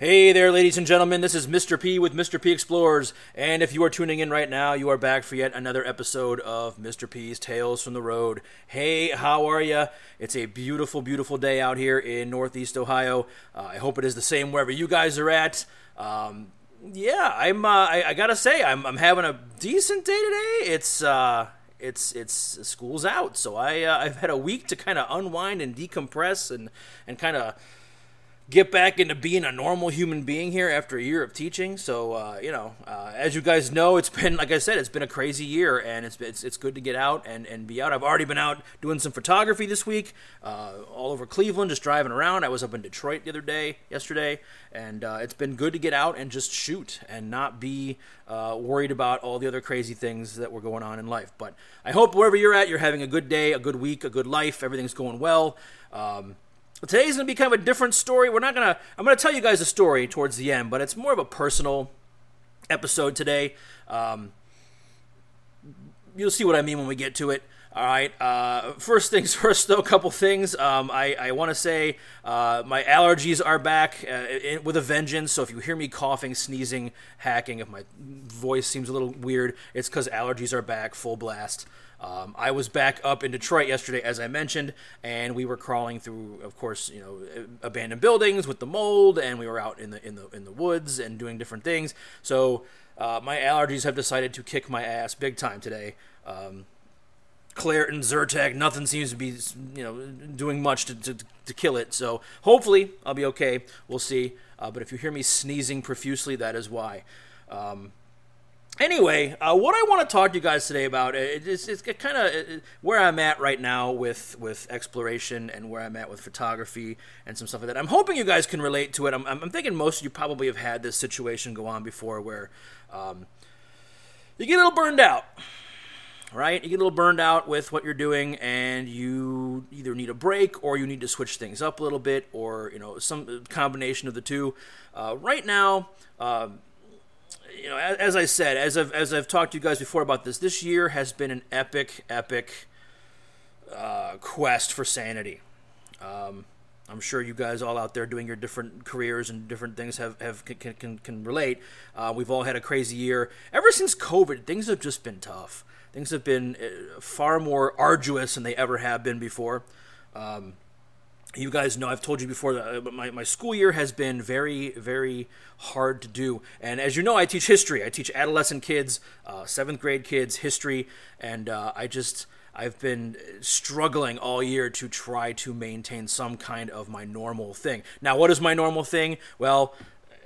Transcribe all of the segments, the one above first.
Hey there, ladies and gentlemen. This is Mr. P with Mr. P Explores. And if you are tuning in right now, you are back for yet another episode of Mr. P's Tales from the Road. Hey, how are you? It's a beautiful, beautiful day out here in Northeast Ohio. Uh, I hope it is the same wherever you guys are at. Um, yeah, I'm. Uh, I, I, gotta say, I'm, I'm having a decent day today. It's. Uh, it's it's school's out, so I uh, I've had a week to kind of unwind and decompress and and kind of get back into being a normal human being here after a year of teaching. So uh, you know, uh, as you guys know, it's been like I said, it's been a crazy year, and it's it's, it's good to get out and, and be out. I've already been out doing some photography this week, uh, all over Cleveland, just driving around. I was up in Detroit the other day, yesterday, and uh, it's been good to get out and just shoot and not be uh, worried about all the other crazy things that were going on in life. But I hope wherever you're at, you're having a good day, a good week, a good life. Everything's going well. Um, Today's going to be kind of a different story. We're not going to, I'm going to tell you guys a story towards the end, but it's more of a personal episode today. Um, you'll see what I mean when we get to it. All right. Uh, first things first, though, a couple things. Um, I, I want to say uh, my allergies are back uh, in, with a vengeance. So if you hear me coughing, sneezing, hacking, if my voice seems a little weird, it's because allergies are back full blast. Um, I was back up in Detroit yesterday, as I mentioned, and we were crawling through, of course, you know, abandoned buildings with the mold, and we were out in the in the in the woods and doing different things. So uh, my allergies have decided to kick my ass big time today. Um, Claritin, Zyrtec, nothing seems to be, you know, doing much to, to, to kill it. So hopefully I'll be okay. We'll see. Uh, but if you hear me sneezing profusely, that is why. Um, anyway, uh, what I want to talk to you guys today about is it's kind of where I'm at right now with with exploration and where I'm at with photography and some stuff like that. I'm hoping you guys can relate to it. I'm, I'm thinking most of you probably have had this situation go on before where um, you get a little burned out. Right, you get a little burned out with what you're doing, and you either need a break or you need to switch things up a little bit, or you know some combination of the two. Uh, right now, uh, you know, as, I said, as I've as I've talked to you guys before about this, this year has been an epic, epic uh, quest for sanity. Um, I'm sure you guys all out there doing your different careers and different things have, have can, can, can relate. Uh, we've all had a crazy year. Ever since COVID, things have just been tough. Things have been uh, far more arduous than they ever have been before. Um, you guys know I've told you before that uh, my, my school year has been very, very hard to do. And as you know, I teach history. I teach adolescent kids, uh, seventh grade kids, history. And uh, I just, I've been struggling all year to try to maintain some kind of my normal thing. Now, what is my normal thing? Well,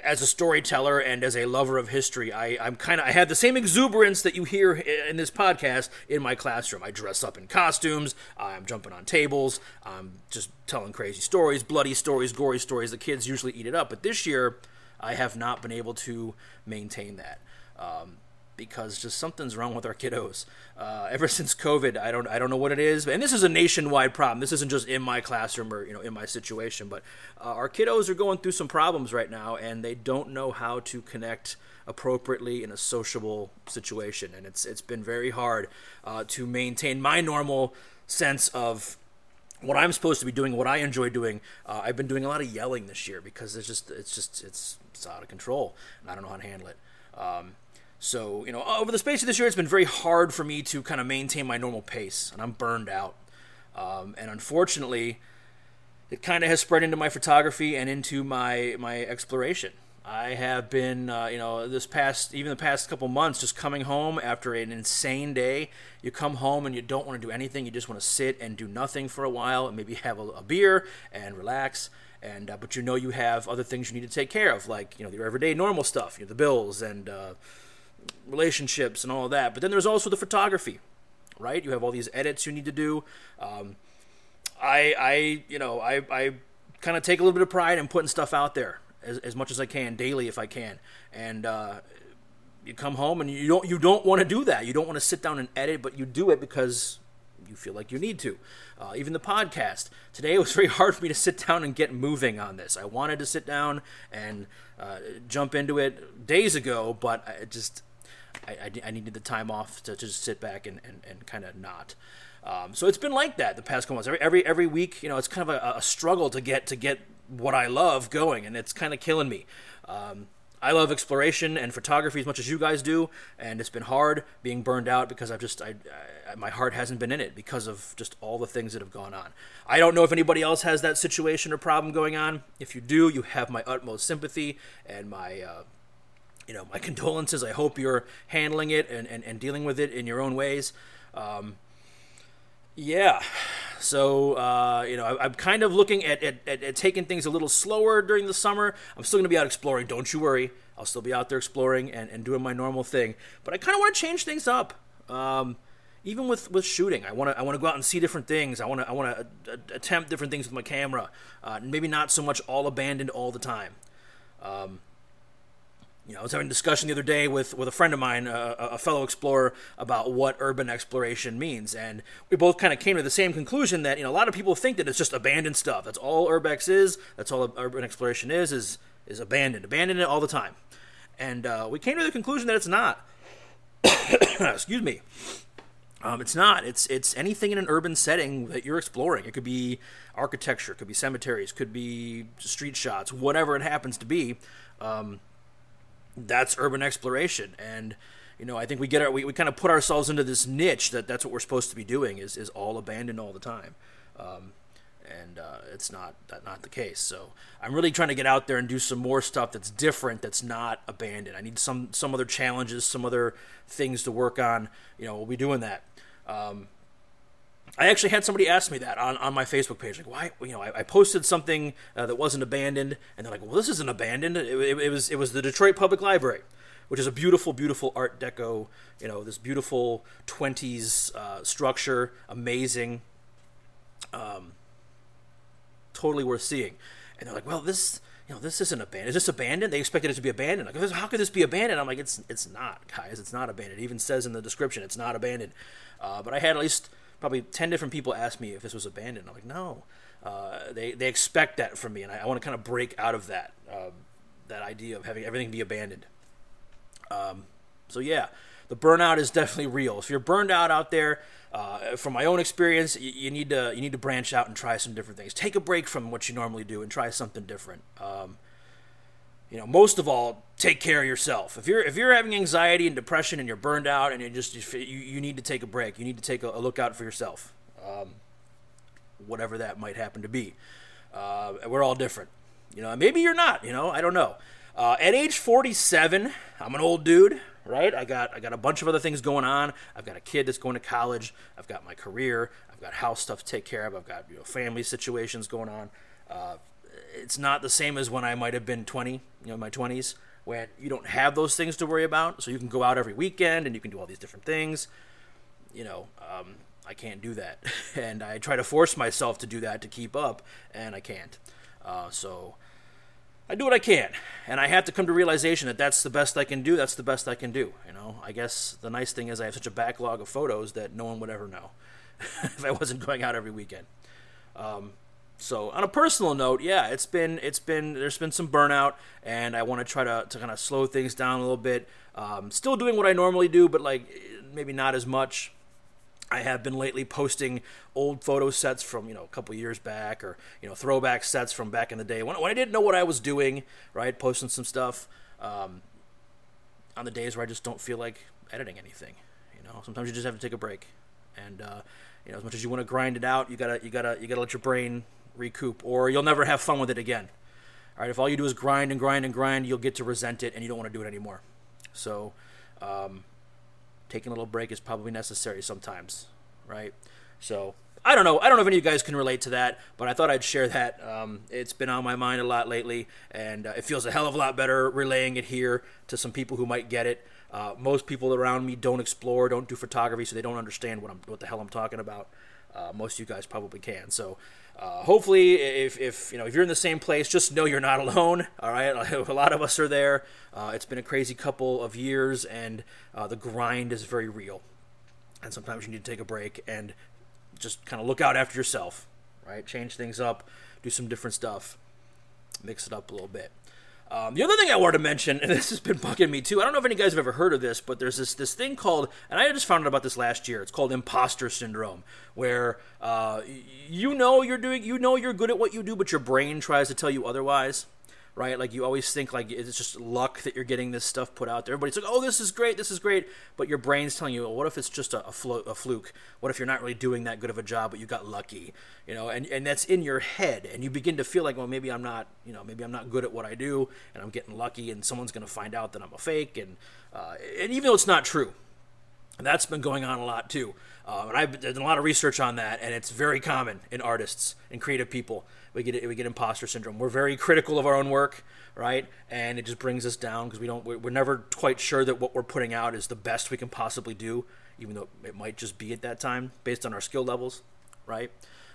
as a storyteller and as a lover of history, I, I'm kind of I have the same exuberance that you hear in this podcast in my classroom. I dress up in costumes. I'm jumping on tables. I'm just telling crazy stories, bloody stories, gory stories. The kids usually eat it up, but this year I have not been able to maintain that. Um, because just something's wrong with our kiddos. Uh, ever since COVID, I don't I don't know what it is, and this is a nationwide problem. This isn't just in my classroom or you know in my situation, but uh, our kiddos are going through some problems right now, and they don't know how to connect appropriately in a sociable situation, and it's it's been very hard uh, to maintain my normal sense of what I'm supposed to be doing, what I enjoy doing. Uh, I've been doing a lot of yelling this year because it's just it's just it's it's out of control, and I don't know how to handle it. Um, so, you know, over the space of this year, it's been very hard for me to kind of maintain my normal pace, and I'm burned out. Um, and unfortunately, it kind of has spread into my photography and into my my exploration. I have been, uh, you know, this past even the past couple months, just coming home after an insane day. You come home and you don't want to do anything. You just want to sit and do nothing for a while, and maybe have a, a beer and relax. And uh, but you know you have other things you need to take care of, like you know your everyday normal stuff, you know, the bills and uh, relationships and all that. But then there's also the photography, right? You have all these edits you need to do. Um, I, I, you know, I, I kind of take a little bit of pride in putting stuff out there as, as much as I can daily if I can. And uh, you come home and you don't, you don't want to do that. You don't want to sit down and edit, but you do it because you feel like you need to. Uh, even the podcast. Today it was very hard for me to sit down and get moving on this. I wanted to sit down and uh, jump into it days ago, but I just I, I, I needed the time off to, to just sit back and, and, and kind of not. Um, so it's been like that the past couple months. Every, every every week, you know, it's kind of a, a struggle to get to get what I love going, and it's kind of killing me. Um, I love exploration and photography as much as you guys do, and it's been hard being burned out because I've just I, I, my heart hasn't been in it because of just all the things that have gone on. I don't know if anybody else has that situation or problem going on. If you do, you have my utmost sympathy and my uh, you know my condolences. I hope you're handling it and, and, and dealing with it in your own ways. Um, yeah. So, uh, you know, I, am kind of looking at, at, at, at, taking things a little slower during the summer. I'm still going to be out exploring, don't you worry. I'll still be out there exploring and, and doing my normal thing. But I kind of want to change things up. Um, even with, with shooting, I want to I want to go out and see different things. I want to I want to attempt different things with my camera. Uh, maybe not so much all abandoned all the time. Um, you know, I was having a discussion the other day with, with a friend of mine, a fellow explorer, about what urban exploration means, and we both kind of came to the same conclusion that you know a lot of people think that it's just abandoned stuff. That's all urbex is. That's all urban exploration is. Is is abandoned, abandoned it all the time, and uh, we came to the conclusion that it's not. Excuse me. Um, it's not. It's it's anything in an urban setting that you're exploring. It could be architecture, could be cemeteries, could be street shots, whatever it happens to be. Um, that's urban exploration. And you know i think we get our we, we kind of put ourselves into this niche that that's what we're supposed to be doing is is all abandoned all the time. Um, and uh, it's not that not the case. So i'm really trying to get out there and do some more stuff that's different that's not abandoned. I need some some other challenges some other things to work on you know we'll be doing that. Um, I actually had somebody ask me that on, on my Facebook page. Like, why? You know, I, I posted something uh, that wasn't abandoned, and they're like, "Well, this isn't abandoned. It, it, it, was it was the Detroit Public Library, which is a beautiful, beautiful Art Deco. You know, this beautiful '20s uh, structure, amazing, um, totally worth seeing." And they're like, "Well, this." You know, this isn't abandoned. Is this abandoned? They expected it to be abandoned. Like, how could this be abandoned? I'm like, it's it's not, guys. It's not abandoned. It even says in the description, it's not abandoned. Uh, but I had at least probably 10 different people asked me if this was abandoned. I'm like, no. Uh, they, they expect that from me, and I, I want to kind of break out of that, um, that idea of having everything be abandoned. Um, so, yeah, the burnout is definitely real. If you're burned out out there, uh, from my own experience, you, you, need to you need to branch out and try some different things. Take a break from what you normally do and try something different. Um, you know, most of all, take care of yourself. If you're if you're having anxiety and depression and you're burned out and you're just you, you need to take a break. You need to take a, a look out for yourself, um, whatever that might happen to be. Uh, we're all different. You know, maybe you're not. You know, I don't know. Uh, at age 47, I'm an old dude, right? I got I got a bunch of other things going on. I've got a kid that's going to college. I've got my career. I've got house stuff to take care of. I've got you know family situations going on. Uh, it's not the same as when I might have been 20, you know, my 20s, when you don't have those things to worry about. So you can go out every weekend and you can do all these different things. You know, um, I can't do that. and I try to force myself to do that to keep up, and I can't. Uh, so I do what I can. And I have to come to realization that that's the best I can do. That's the best I can do. You know, I guess the nice thing is I have such a backlog of photos that no one would ever know if I wasn't going out every weekend. Um, so on a personal note, yeah, it's been it's been there's been some burnout, and I want to try to to kind of slow things down a little bit. Um, still doing what I normally do, but like maybe not as much. I have been lately posting old photo sets from you know a couple years back, or you know throwback sets from back in the day when, when I didn't know what I was doing. Right, posting some stuff um, on the days where I just don't feel like editing anything. You know, sometimes you just have to take a break, and uh, you know as much as you want to grind it out, you gotta you gotta you gotta let your brain recoup, or you'll never have fun with it again. All right, if all you do is grind and grind and grind, you'll get to resent it and you don't want to do it anymore. So, um, taking a little break is probably necessary sometimes, right? So, I don't know. I don't know if any of you guys can relate to that, but I thought I'd share that. Um, it's been on my mind a lot lately, and uh, it feels a hell of a lot better relaying it here to some people who might get it. Uh, most people around me don't explore, don't do photography, so they don't understand what I'm, what the hell I'm talking about. Uh, most of you guys probably can. So uh, hopefully, if, if you know if you're in the same place, just know you're not alone. All right, a lot of us are there. Uh, it's been a crazy couple of years, and uh, the grind is very real. And sometimes you need to take a break and just kind of look out after yourself. Right, change things up, do some different stuff, mix it up a little bit. Um, the other thing I wanted to mention, and this has been bugging me too. I don't know if any guys have ever heard of this, but there's this this thing called, and I just found out about this last year. It's called imposter syndrome, where uh, you know you're doing, you know you're good at what you do, but your brain tries to tell you otherwise right? Like you always think like it's just luck that you're getting this stuff put out there. Everybody's like, "Oh, this is great, this is great," but your brain's telling you, well, "What if it's just a, a, a fluke? What if you're not really doing that good of a job, but you got lucky?" You know, and and that's in your head, and you begin to feel like, "Well, maybe I'm not, you know, maybe I'm not good at what I do, and I'm getting lucky, and someone's to find out that I'm a fake," and uh, and even though it's not true, that's been going on a lot too. Um, and I've done a lot of research on that, and it's very common in artists and creative people. We get we get imposter syndrome. We're very critical of our own work, right? And it just brings us down because we don't we're never quite sure that what we're putting out is the best we can possibly do, even though it might just be at that time based on our skill levels, right?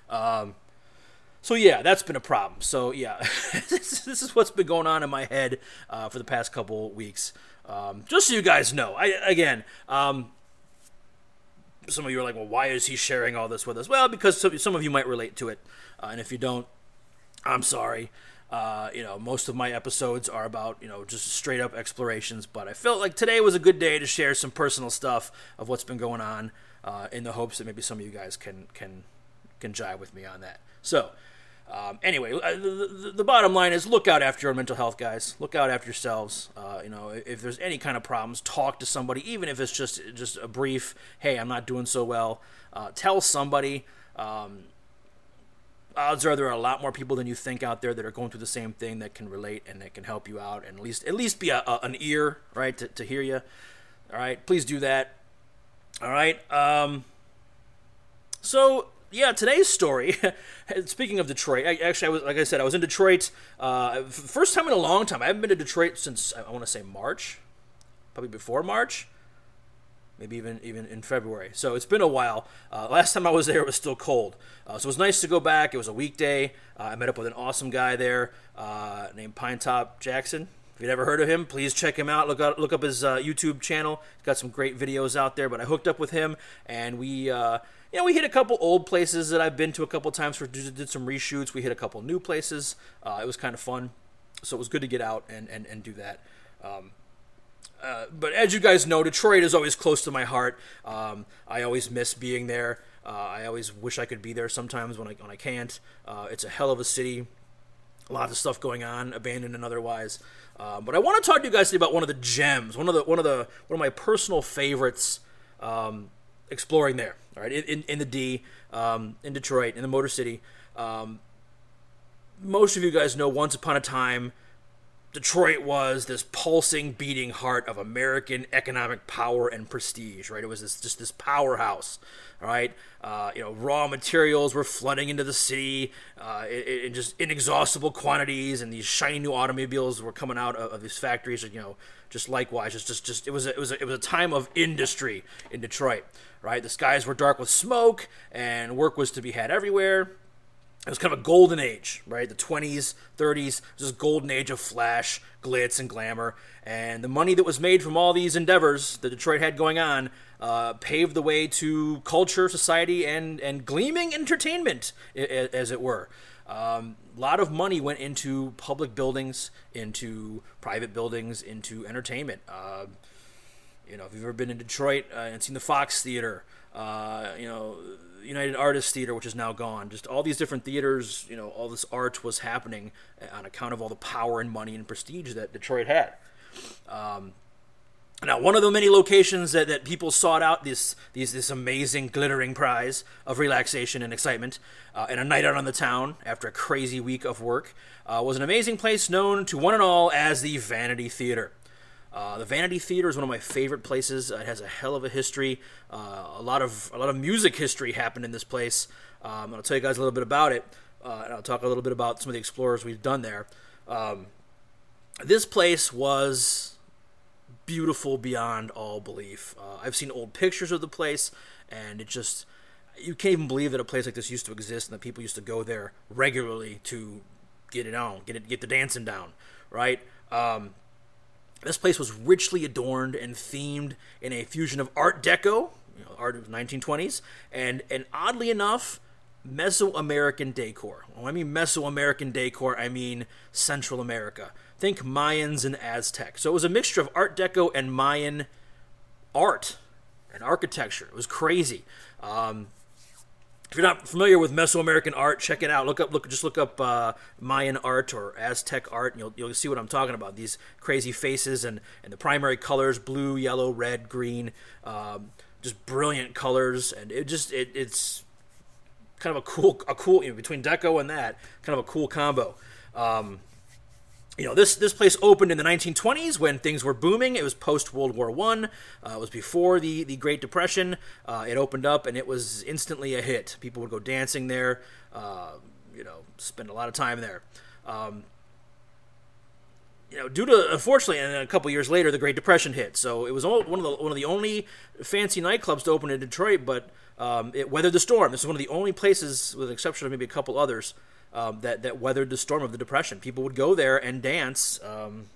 Um, so yeah, that's been a problem. So yeah, this, is what's been going on in my head uh, for the past couple weeks. Um, just so you guys know, I again, um, some of you are like, well, why is he sharing all this with us? Well, because some of you might relate to it, uh, and if you don't, I'm sorry. Uh, you know, most of my episodes are about you know just straight up explorations, but I felt like today was a good day to share some personal stuff of what's been going on, uh, in the hopes that maybe some of you guys can can can jive with me on that. So. Um, anyway, uh, the, the, the, bottom line is look out after your mental health, guys. Look out after yourselves. Uh, you know, if there's any kind of problems, talk to somebody, even if it's just just a brief. Hey, I'm not doing so well. Uh, tell somebody. Um, odds are there are a lot more people than you think out there that are going through the same thing that can relate and that can help you out and at least at least be a, a, an ear right to, to hear you. All right, please do that. All right. Um, so yeah, today's story. speaking of Detroit, I, actually, I was like I said, I was in Detroit. Uh, first time in a long time. I haven't been to Detroit since I want to say March, probably before March, maybe even even in February. So it's been a while. Uh, last time I was there, it was still cold. Uh, so it was nice to go back. It was a weekday. Uh, I met up with an awesome guy there uh, named Pine Top Jackson. If you've never heard of him, please check him out. Look up, look up his uh, YouTube channel. He's got some great videos out there. But I hooked up with him, and we you know, we hit a couple old places that I've been to a couple times for did some reshoots. We hit a couple new places. Uh, it was kind of fun, so it was good to get out and and, and do that. Um, uh, but as you guys know, Detroit is always close to my heart. Um, I always miss being there. Uh, I always wish I could be there sometimes when I when I can't. Uh, it's a hell of a city. Lots of stuff going on, abandoned and otherwise. Um, but I want to talk to you guys today about one of the gems, one of the one of the one of my personal favorites um, exploring there. All right, in, in the D, um, in Detroit, in the Motor City. Um, most of you guys know once upon a time, Detroit was this pulsing, beating heart of American economic power and prestige, right? It was this, just this powerhouse, all right? Uh, you know, raw materials were flooding into the city uh, in, in, just inexhaustible quantities, and these shiny new automobiles were coming out of, of these factories. You know, just likewise, just just just it was a, it was a, it was a time of industry in Detroit, right? The skies were dark with smoke, and work was to be had everywhere. It was kind of a golden age, right? The 20s, 30s, this golden age of flash, glitz, and glamour. And the money that was made from all these endeavors that Detroit had going on uh, paved the way to culture, society, and, and gleaming entertainment, as it were. Um, a lot of money went into public buildings, into private buildings, into entertainment. Uh, you know, if you've ever been in Detroit uh, and seen the Fox Theater, uh, you know, United Artists Theater, which is now gone, just all these different theaters, you know, all this art was happening on account of all the power and money and prestige that Detroit had. Um, now, one of the many locations that, that people sought out this, this, this amazing glittering prize of relaxation and excitement uh, and a night out on the town after a crazy week of work uh, was an amazing place known to one and all as the Vanity Theater. Uh, the Vanity Theater is one of my favorite places. it has a hell of a history. Uh, a lot of a lot of music history happened in this place. Um, I'll tell you guys a little bit about it, uh, and I'll talk a little bit about some of the explorers we've done there. Um, this place was beautiful beyond all belief. Uh, I've seen old pictures of the place, and it just you can't even believe that a place like this used to exist and that people used to go there regularly to get it on, get it, get the dancing down, right? Um, this place was richly adorned and themed in a fusion of Art Deco, you know, art of the 1920s, and and oddly enough, Mesoamerican decor. When I mean Mesoamerican decor, I mean Central America. Think Mayans and Aztec. So it was a mixture of Art Deco and Mayan art and architecture. It was crazy. Um, if you're not familiar with Mesoamerican art, check it out. Look up, look, just look up uh, Mayan art or Aztec art, and you'll, you'll see what I'm talking about. These crazy faces and, and the primary colors: blue, yellow, red, green. Um, just brilliant colors, and it just it, it's kind of a cool a cool you know, between Deco and that kind of a cool combo. Um, you know this this place opened in the 1920s when things were booming. It was post World War One. Uh, it was before the the Great Depression. Uh, it opened up and it was instantly a hit. People would go dancing there. Uh, you know, spend a lot of time there. Um, you know, due to unfortunately, and a couple years later, the Great Depression hit. So it was one of the one of the only fancy nightclubs to open in Detroit, but um, it weathered the storm. This is one of the only places, with the exception of maybe a couple others, um, that that weathered the storm of the depression. People would go there and dance, um,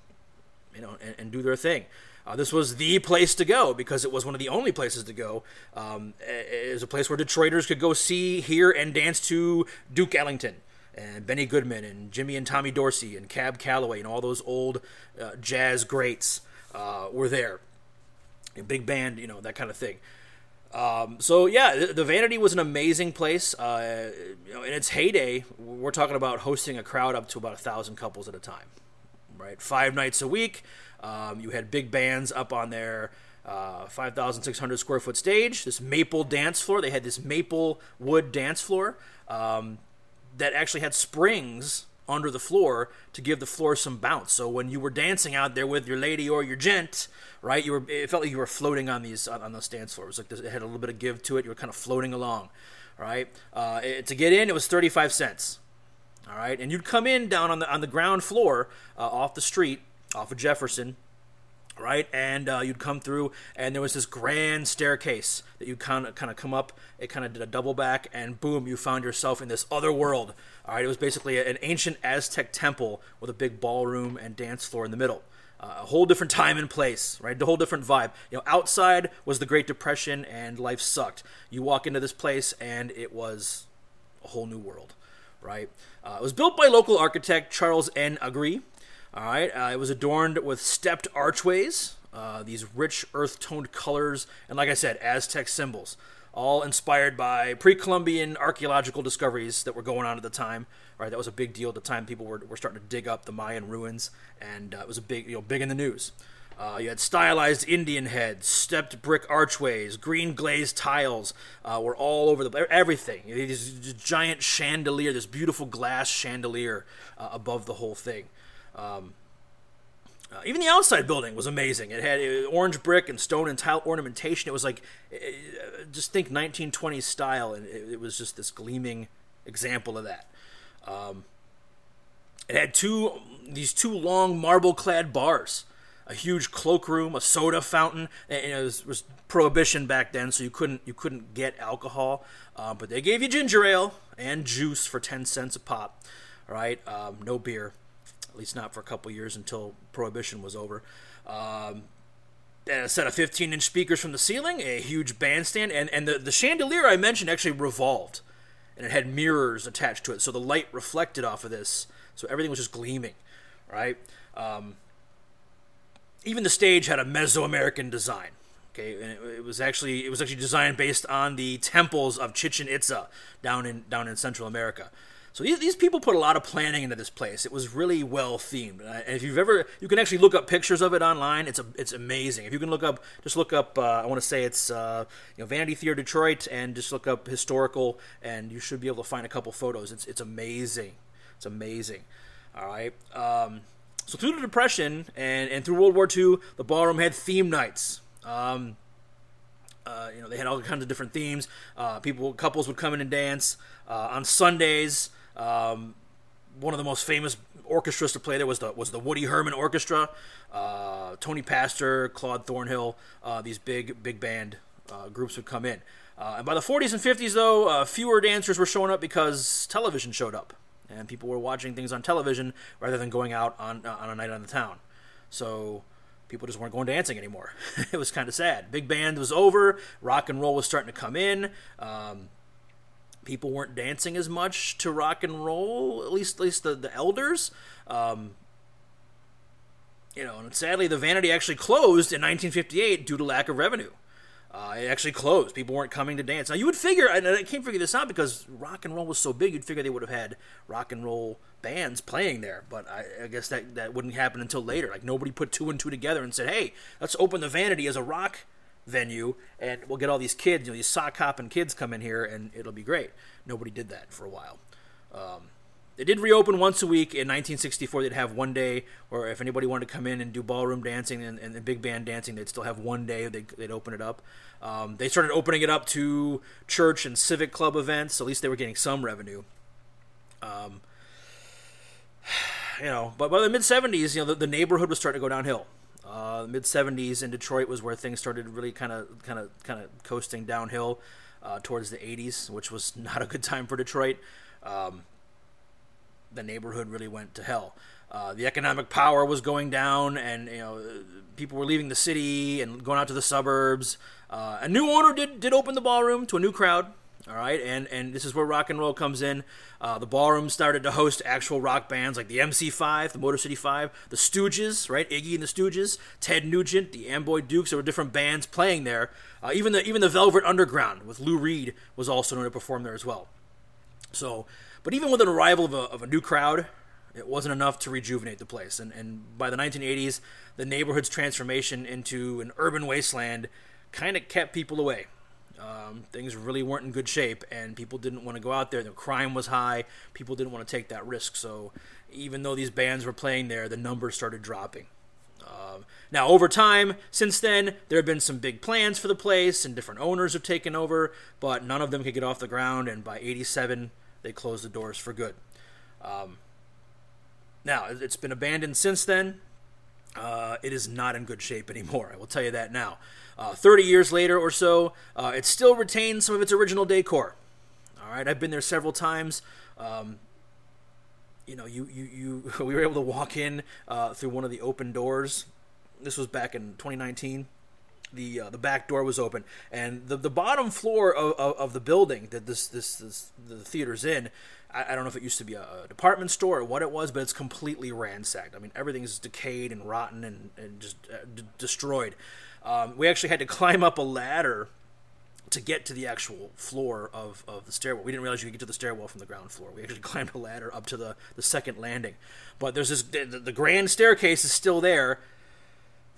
you know, and, and, do their thing. Uh, this was the place to go because it was one of the only places to go. Um, it was a place where Detroiters could go see, hear, and dance to Duke Ellington and Benny Goodman and Jimmy and Tommy Dorsey and Cab Calloway and all those old uh, jazz greats uh, were there. Big band, you know, that kind of thing. Um, so yeah, the, the, Vanity was an amazing place. Uh, you know, in its heyday, we're talking about hosting a crowd up to about a thousand couples at a time, right? Five nights a week. Um, you had big bands up on their uh, 5,600 square foot stage. This maple dance floor. They had this maple wood dance floor um, that actually had springs under the floor to give the floor some bounce. So when you were dancing out there with your lady or your gent, right, you were it felt like you were floating on these on, on those dance floors. Like it had a little bit of give to it. You were kind of floating along, right? Uh, it, to get in, it was thirty five cents. All right, and you'd come in down on the on the ground floor uh, off the street, off of Jefferson, right? And uh, you'd come through, and there was this grand staircase that you kind of kind of come up. It kind of did a double back, and boom, you found yourself in this other world. All right, it was basically an ancient Aztec temple with a big ballroom and dance floor in the middle. Uh, a whole different time and place, right? A whole different vibe. You know, outside was the Great Depression and life sucked. You walk into this place and it was a whole new world, right? Uh, it was built by local architect Charles N. Agree. All right, uh, it was adorned with stepped archways, uh, these rich earth toned colors, and like I said, Aztec symbols all inspired by pre-Columbian archaeological discoveries that were going on at the time. Right, that was a big deal at the time. People were, were starting to dig up the Mayan ruins, and uh, it was a big, you know, big in the news. Uh, you had stylized Indian heads, stepped brick archways, green glazed tiles uh, were all over the everything. This giant chandelier, this beautiful glass chandelier uh, above the whole thing. Um, uh, even the outside building was amazing. It had uh, orange brick and stone and tile ornamentation. It was like, uh, just think 1920s style, and it, it, was just this gleaming example of that. Um, it had two these two long marble-clad bars, a huge cloakroom, a soda fountain. And, it was, was, prohibition back then, so you couldn't you couldn't get alcohol, uh, but they gave you ginger ale and juice for ten cents a pop. Right, um, no beer at least not for a couple years until Prohibition was over. Um, a set of 15 inch speakers from the ceiling, a huge bandstand, and, and the, the chandelier I mentioned actually revolved. And it had mirrors attached to it, so the light reflected off of this, so everything was just gleaming, right? Um, even the stage had a Mesoamerican design. Okay, and it, it, was actually it was actually designed based on the temples of Chichen Itza down in down in Central America. So these, people put a lot of planning into this place. It was really well themed. And if you've ever, you can actually look up pictures of it online. It's a, it's amazing. If you can look up, just look up. Uh, I want to say it's uh, you know Vanity Theater Detroit, and just look up historical, and you should be able to find a couple photos. It's it's amazing. It's amazing. All right. Um, so through the Depression and and through World War II, the ballroom had theme nights. Um, uh, you know, they had all kinds of different themes. Uh, people, couples would come in and dance uh, on Sundays. Um, one of the most famous orchestras to play there was the was the Woody Herman Orchestra. Uh, Tony Pastor, Claude Thornhill, uh, these big big band uh, groups would come in. Uh, and by the 40s and 50s, though, uh, fewer dancers were showing up because television showed up, and people were watching things on television rather than going out on on a night on the town. So people just weren't going dancing anymore. it was kind of sad. Big band was over. Rock and roll was starting to come in. Um, people weren't dancing as much to rock and roll. At least, at least the the elders. Um, you know, and sadly, the Vanity actually closed in 1958 due to lack of revenue. Uh, it actually closed. People weren't coming to dance. Now you would figure, and I can't figure this out because rock and roll was so big. You'd figure they would have had rock and roll bands playing there, but I, I, guess that that wouldn't happen until later. Like nobody put two and two together and said, "Hey, let's open the Vanity as a rock venue, and we'll get all these kids, you know, these sock hopping kids come in here, and it'll be great." Nobody did that for a while. Um, they did reopen once a week in 1964. They'd have one day, or if anybody wanted to come in and do ballroom dancing and, and big band dancing, they'd still have one day. They'd, they'd open it up. Um, they started opening it up to church and civic club events. At least they were getting some revenue. Um, you know, but by the mid 70s, you know, the, the, neighborhood was starting to go downhill. Uh, mid 70s in Detroit was where things started really kind of, kind of, kind of coasting downhill uh, towards the 80s, which was not a good time for Detroit. Um, the neighborhood really went to hell. Uh, the economic power was going down, and you know people were leaving the city and going out to the suburbs. Uh, a new owner did did open the ballroom to a new crowd. All right, and and this is where rock and roll comes in. Uh, the ballroom started to host actual rock bands like the MC5, the Motor City Five, the Stooges, right? Iggy and the Stooges, Ted Nugent, the Amboy Dukes. There were different bands playing there. Uh, even the even the Velvet Underground with Lou Reed was also known to perform there as well. So but even with an arrival of a, of a new crowd, it wasn't enough to rejuvenate the place. And, and by the 1980s, the neighborhood's transformation into an urban wasteland kind of kept people away. Um, things really weren't in good shape, and people didn't want to go out there. The crime was high. People didn't want to take that risk. So even though these bands were playing there, the numbers started dropping. Uh, now, over time, since then, there have been some big plans for the place, and different owners have taken over, but none of them could get off the ground. And by 87, they closed the doors for good. Um, now, it's been abandoned since then. Uh, it is not in good shape anymore. I will tell you that now. Uh, 30 years later or so, uh, it still retains some of its original decor. All right, I've been there several times. Um, you know, you, you, you, we were able to walk in uh, through one of the open doors. This was back in 2019 the uh, the back door was open, and the the bottom floor of, of, of, the building that this this, this the theater's in. I, I, don't know if it used to be a, a, department store or what it was, but it's completely ransacked. I mean, everything's decayed and rotten and, and just uh, d- destroyed. Um, we actually had to climb up a ladder to get to the actual floor of, of the stairwell. We didn't realize you could get to the stairwell from the ground floor. We actually climbed a ladder up to the, the second landing. But there's this the, the grand staircase is still there,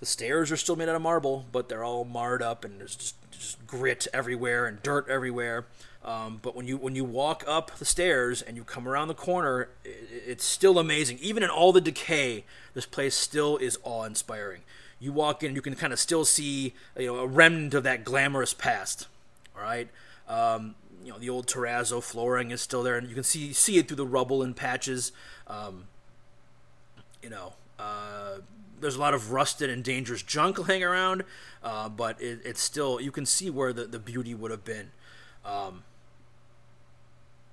the stairs are still made out of marble, but they're all marred up and there's just, just grit everywhere and dirt everywhere. Um, but when you when you walk up the stairs and you come around the corner, it, it's still amazing. Even in all the decay, this place still is awe-inspiring. You walk in, you can kind of still see you know a remnant of that glamorous past. All right, um, you know the old terrazzo flooring is still there, and you can see see it through the rubble and patches. Um, you know, uh, there's a lot of rusted and dangerous junk laying around, uh, but it, it's still you can see where the, the beauty would have been. Um,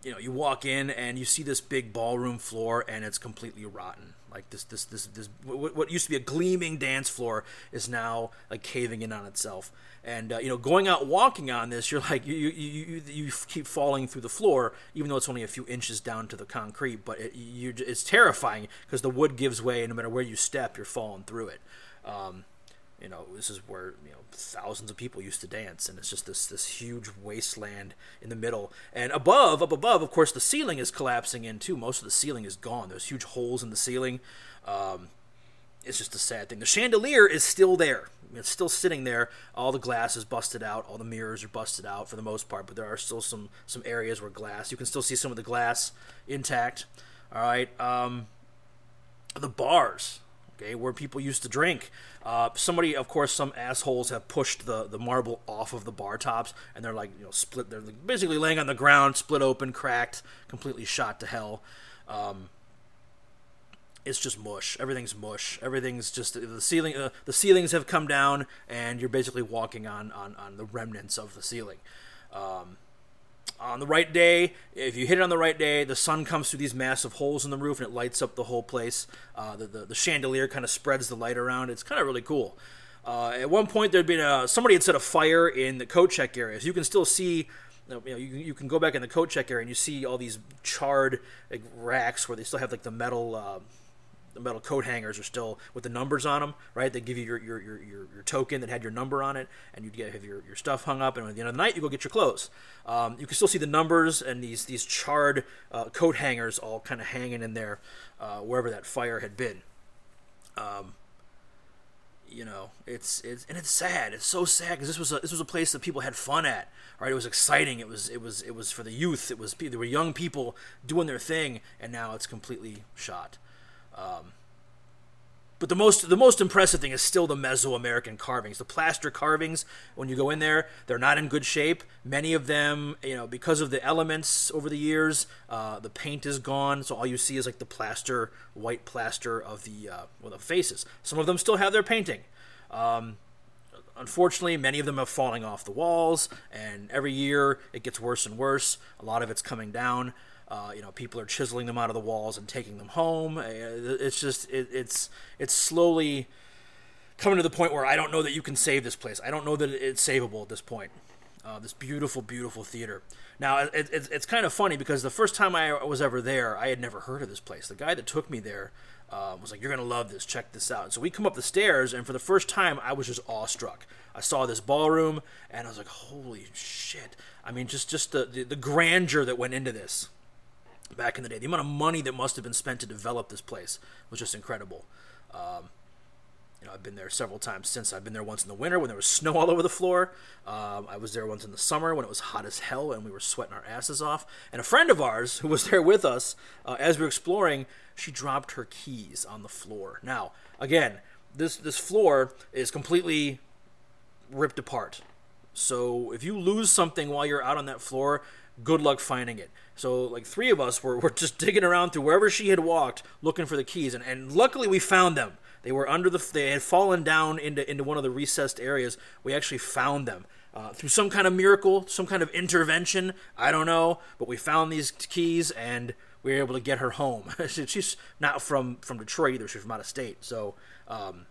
you know, you walk in and you see this big ballroom floor, and it's completely rotten. Like this, this, this, this. What used to be a gleaming dance floor is now like caving in on itself. And uh, you know, going out walking on this, you're like you, you you you keep falling through the floor, even though it's only a few inches down to the concrete. But it, you, it's terrifying because the wood gives way, and no matter where you step, you're falling through it. Um, you know, this is where you know thousands of people used to dance, and it's just this this huge wasteland in the middle. And above, up above, of course, the ceiling is collapsing in too. Most of the ceiling is gone. There's huge holes in the ceiling. Um, it's just a sad thing. The chandelier is still there. It's still sitting there. All the glass is busted out. All the mirrors are busted out for the most part, but there are still some some areas where glass. You can still see some of the glass intact. All right. Um, the bars, okay, where people used to drink. Uh, somebody, of course, some assholes have pushed the, the marble off of the bar tops, and they're like, you know, split. They're basically laying on the ground, split open, cracked, completely shot to hell. Um, it's just mush. Everything's mush. Everything's just the ceiling. Uh, the ceilings have come down, and you're basically walking on on, on the remnants of the ceiling. Um, on the right day, if you hit it on the right day, the sun comes through these massive holes in the roof and it lights up the whole place. Uh, the, the, the chandelier kind of spreads the light around. It's kind of really cool. Uh, at one point, there'd been a somebody had set a fire in the coat check area, so you can still see you know, you, you can go back in the coat check area and you see all these charred like, racks where they still have like the metal. Uh, the metal coat hangers are still with the numbers on them, right? They give you your, your, your, your, your token that had your number on it, and you'd get have your, your stuff hung up. And at the end of the night, you go get your clothes. Um, you can still see the numbers and these these charred uh, coat hangers all kind of hanging in there, uh, wherever that fire had been. Um, you know, it's it's and it's sad. It's so sad because this was a this was a place that people had fun at. Right, it was exciting. It was it was it was for the youth. It was there were young people doing their thing, and now it's completely shot. Um, but the most the most impressive thing is still the Mesoamerican carvings. The plaster carvings, when you go in there, they're not in good shape. Many of them, you know, because of the elements over the years, uh, the paint is gone, so all you see is like the plaster, white plaster of the uh, well, the faces. Some of them still have their painting. Um, unfortunately, many of them are falling off the walls, and every year it gets worse and worse. A lot of it's coming down. Uh, you know, people are chiseling them out of the walls and taking them home. Uh, it's just it, it's it's slowly coming to the point where I don't know that you can save this place. I don't know that it's savable at this point. Uh, this beautiful, beautiful theater. Now, it, it, it's kind of funny because the first time I was ever there, I had never heard of this place. The guy that took me there uh, was like, "You're gonna love this. Check this out." So we come up the stairs, and for the first time, I was just awestruck. I saw this ballroom, and I was like, "Holy shit!" I mean, just just the, the, the grandeur that went into this back in the day. The amount of money that must have been spent to develop this place was just incredible. Um, you know, I've been there several times since. I've been there once in the winter when there was snow all over the floor. Um, I was there once in the summer when it was hot as hell and we were sweating our asses off. And a friend of ours who was there with us uh, as we were exploring, she dropped her keys on the floor. Now, again, this this floor is completely ripped apart. So if you lose something while you're out on that floor, good luck finding it. So like three of us were, were just digging around through wherever she had walked looking for the keys and, and luckily we found them. They were under the they had fallen down into into one of the recessed areas. We actually found them. Uh, through some kind of miracle, some kind of intervention, I don't know, but we found these keys and we were able to get her home. She's not from from Detroit either; she's from out of state. So, um,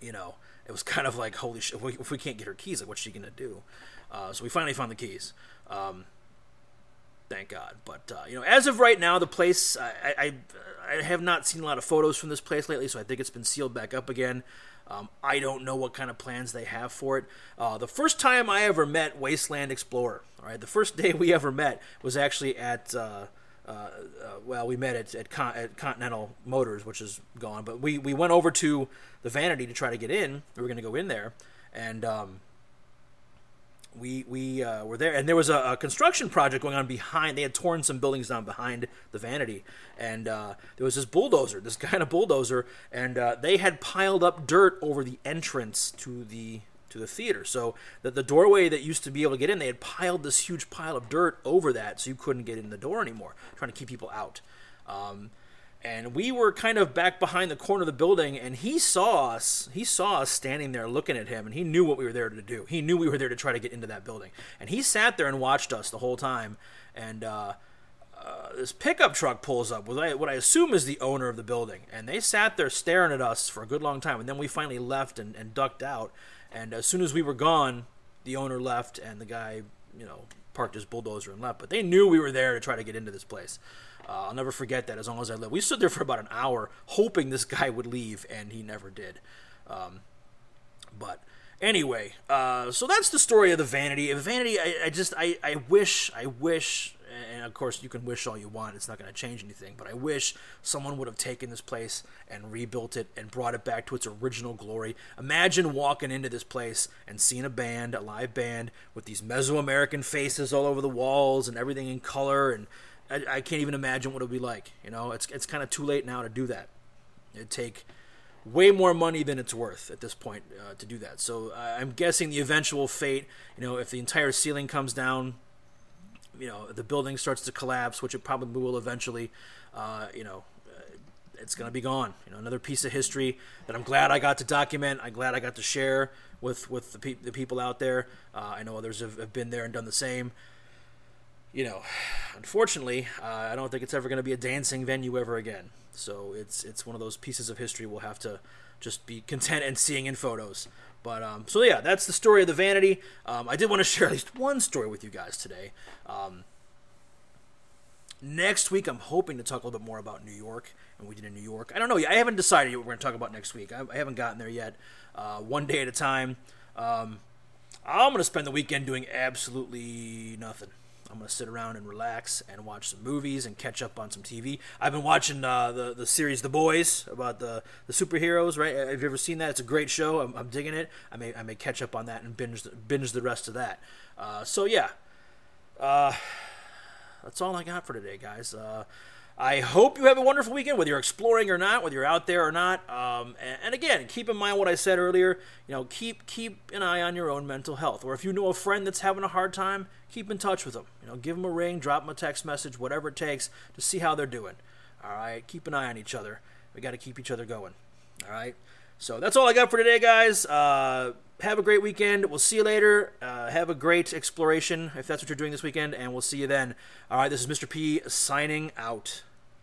you know, it was kind of like, holy shit! If we, if we can't get her keys, like, what's she gonna do? Uh, so we finally found the keys. Um, thank God. But uh, you know, as of right now, the place I, I, I have not seen a lot of photos from this place lately, so I think it's been sealed back up again. Um, I don't know what kind of plans they have for it. Uh, the first time I ever met Wasteland Explorer, all right, the first day we ever met was actually at. Uh, uh, uh, well, we met at, at, Con- at, Continental Motors, which is gone. But we, we went over to the Vanity to try to get in. We were going to go in there, and um, we we uh, were there, and there was a, a, construction project going on behind. They had torn some buildings down behind the Vanity, and uh, there was this bulldozer, this kind of bulldozer, and uh, they had piled up dirt over the entrance to the to the theater. So that the doorway that used to be able to get in, they had piled this huge pile of dirt over that, so you couldn't get in the door anymore, trying to keep people out. Um, and we were kind of back behind the corner of the building and he saw us he saw us standing there looking at him and he knew what we were there to do. He knew we were there to try to get into that building. And he sat there and watched us the whole time. And uh, uh, this pickup truck pulls up with what I assume is the owner of the building. And they sat there staring at us for a good long time. And then we finally left and, and ducked out. And as soon as we were gone the owner left and the guy you know parked his bulldozer and left. But they knew we were there to try to get into this place uh, I'll never forget that as long as I live. We stood there for about an hour hoping this guy would leave, and he never did. Um, but anyway, uh, so that's the story of the Vanity. Vanity, I, I just, I, I wish, I wish, and of course you can wish all you want. It's not going to change anything. But I wish someone would have taken this place and rebuilt it and brought it back to its original glory. Imagine walking into this place and seeing a band, a live band, with these Mesoamerican faces all over the walls and everything in color and I, I can't even imagine what it would be like. You know, it's it's kind of too late now to do that. It'd take way more money than it's worth at this point uh, to do that. So I'm guessing the eventual fate, you know, if the entire ceiling comes down, you know, the building starts to collapse, which it probably will eventually, uh, you know, uh, it's going to be gone. You know, another piece of history that I'm glad I got to document. I'm glad I got to share with with the, pe- the people out there. Uh, I know others have, have been there and done the same you know, unfortunately, uh, I don't think it's ever going to be a dancing venue ever again. So it's it's one of those pieces of history we'll have to just be content and seeing in photos. But um, so yeah, that's the story of the vanity. Um, I did want to share at least one story with you guys today. Um, next week, I'm hoping to talk a little bit more about New York and we did in New York. I don't know. I haven't decided what we're going to talk about next week. I, I haven't gotten there yet. Uh, one day at a time. Um, I'm going to spend the weekend doing absolutely nothing. I'm gonna sit around and relax and watch some movies and catch up on some TV. I've been watching uh, the the series The Boys about the the superheroes. Right? Have you ever seen that? It's a great show. I'm, I'm digging it. I may I may catch up on that and binge binge the rest of that. Uh, so yeah, uh, that's all I got for today, guys. I hope you have a wonderful weekend, whether you're exploring or not, whether you're out there or not. Um, and, and, again, keep in mind what I said earlier. You know, keep keep an eye on your own mental health. Or if you know a friend that's having a hard time, keep in touch with them. You know, give them a ring, drop them a text message, whatever it takes to see how they're doing. All right, keep an eye on each other. We got to keep each other going. All right. So that's all I got for today, guys. Uh, have a great weekend. We'll see you later. Uh, have a great exploration if that's what you're doing this weekend, and we'll see you then. All right, this is Mr. P signing out.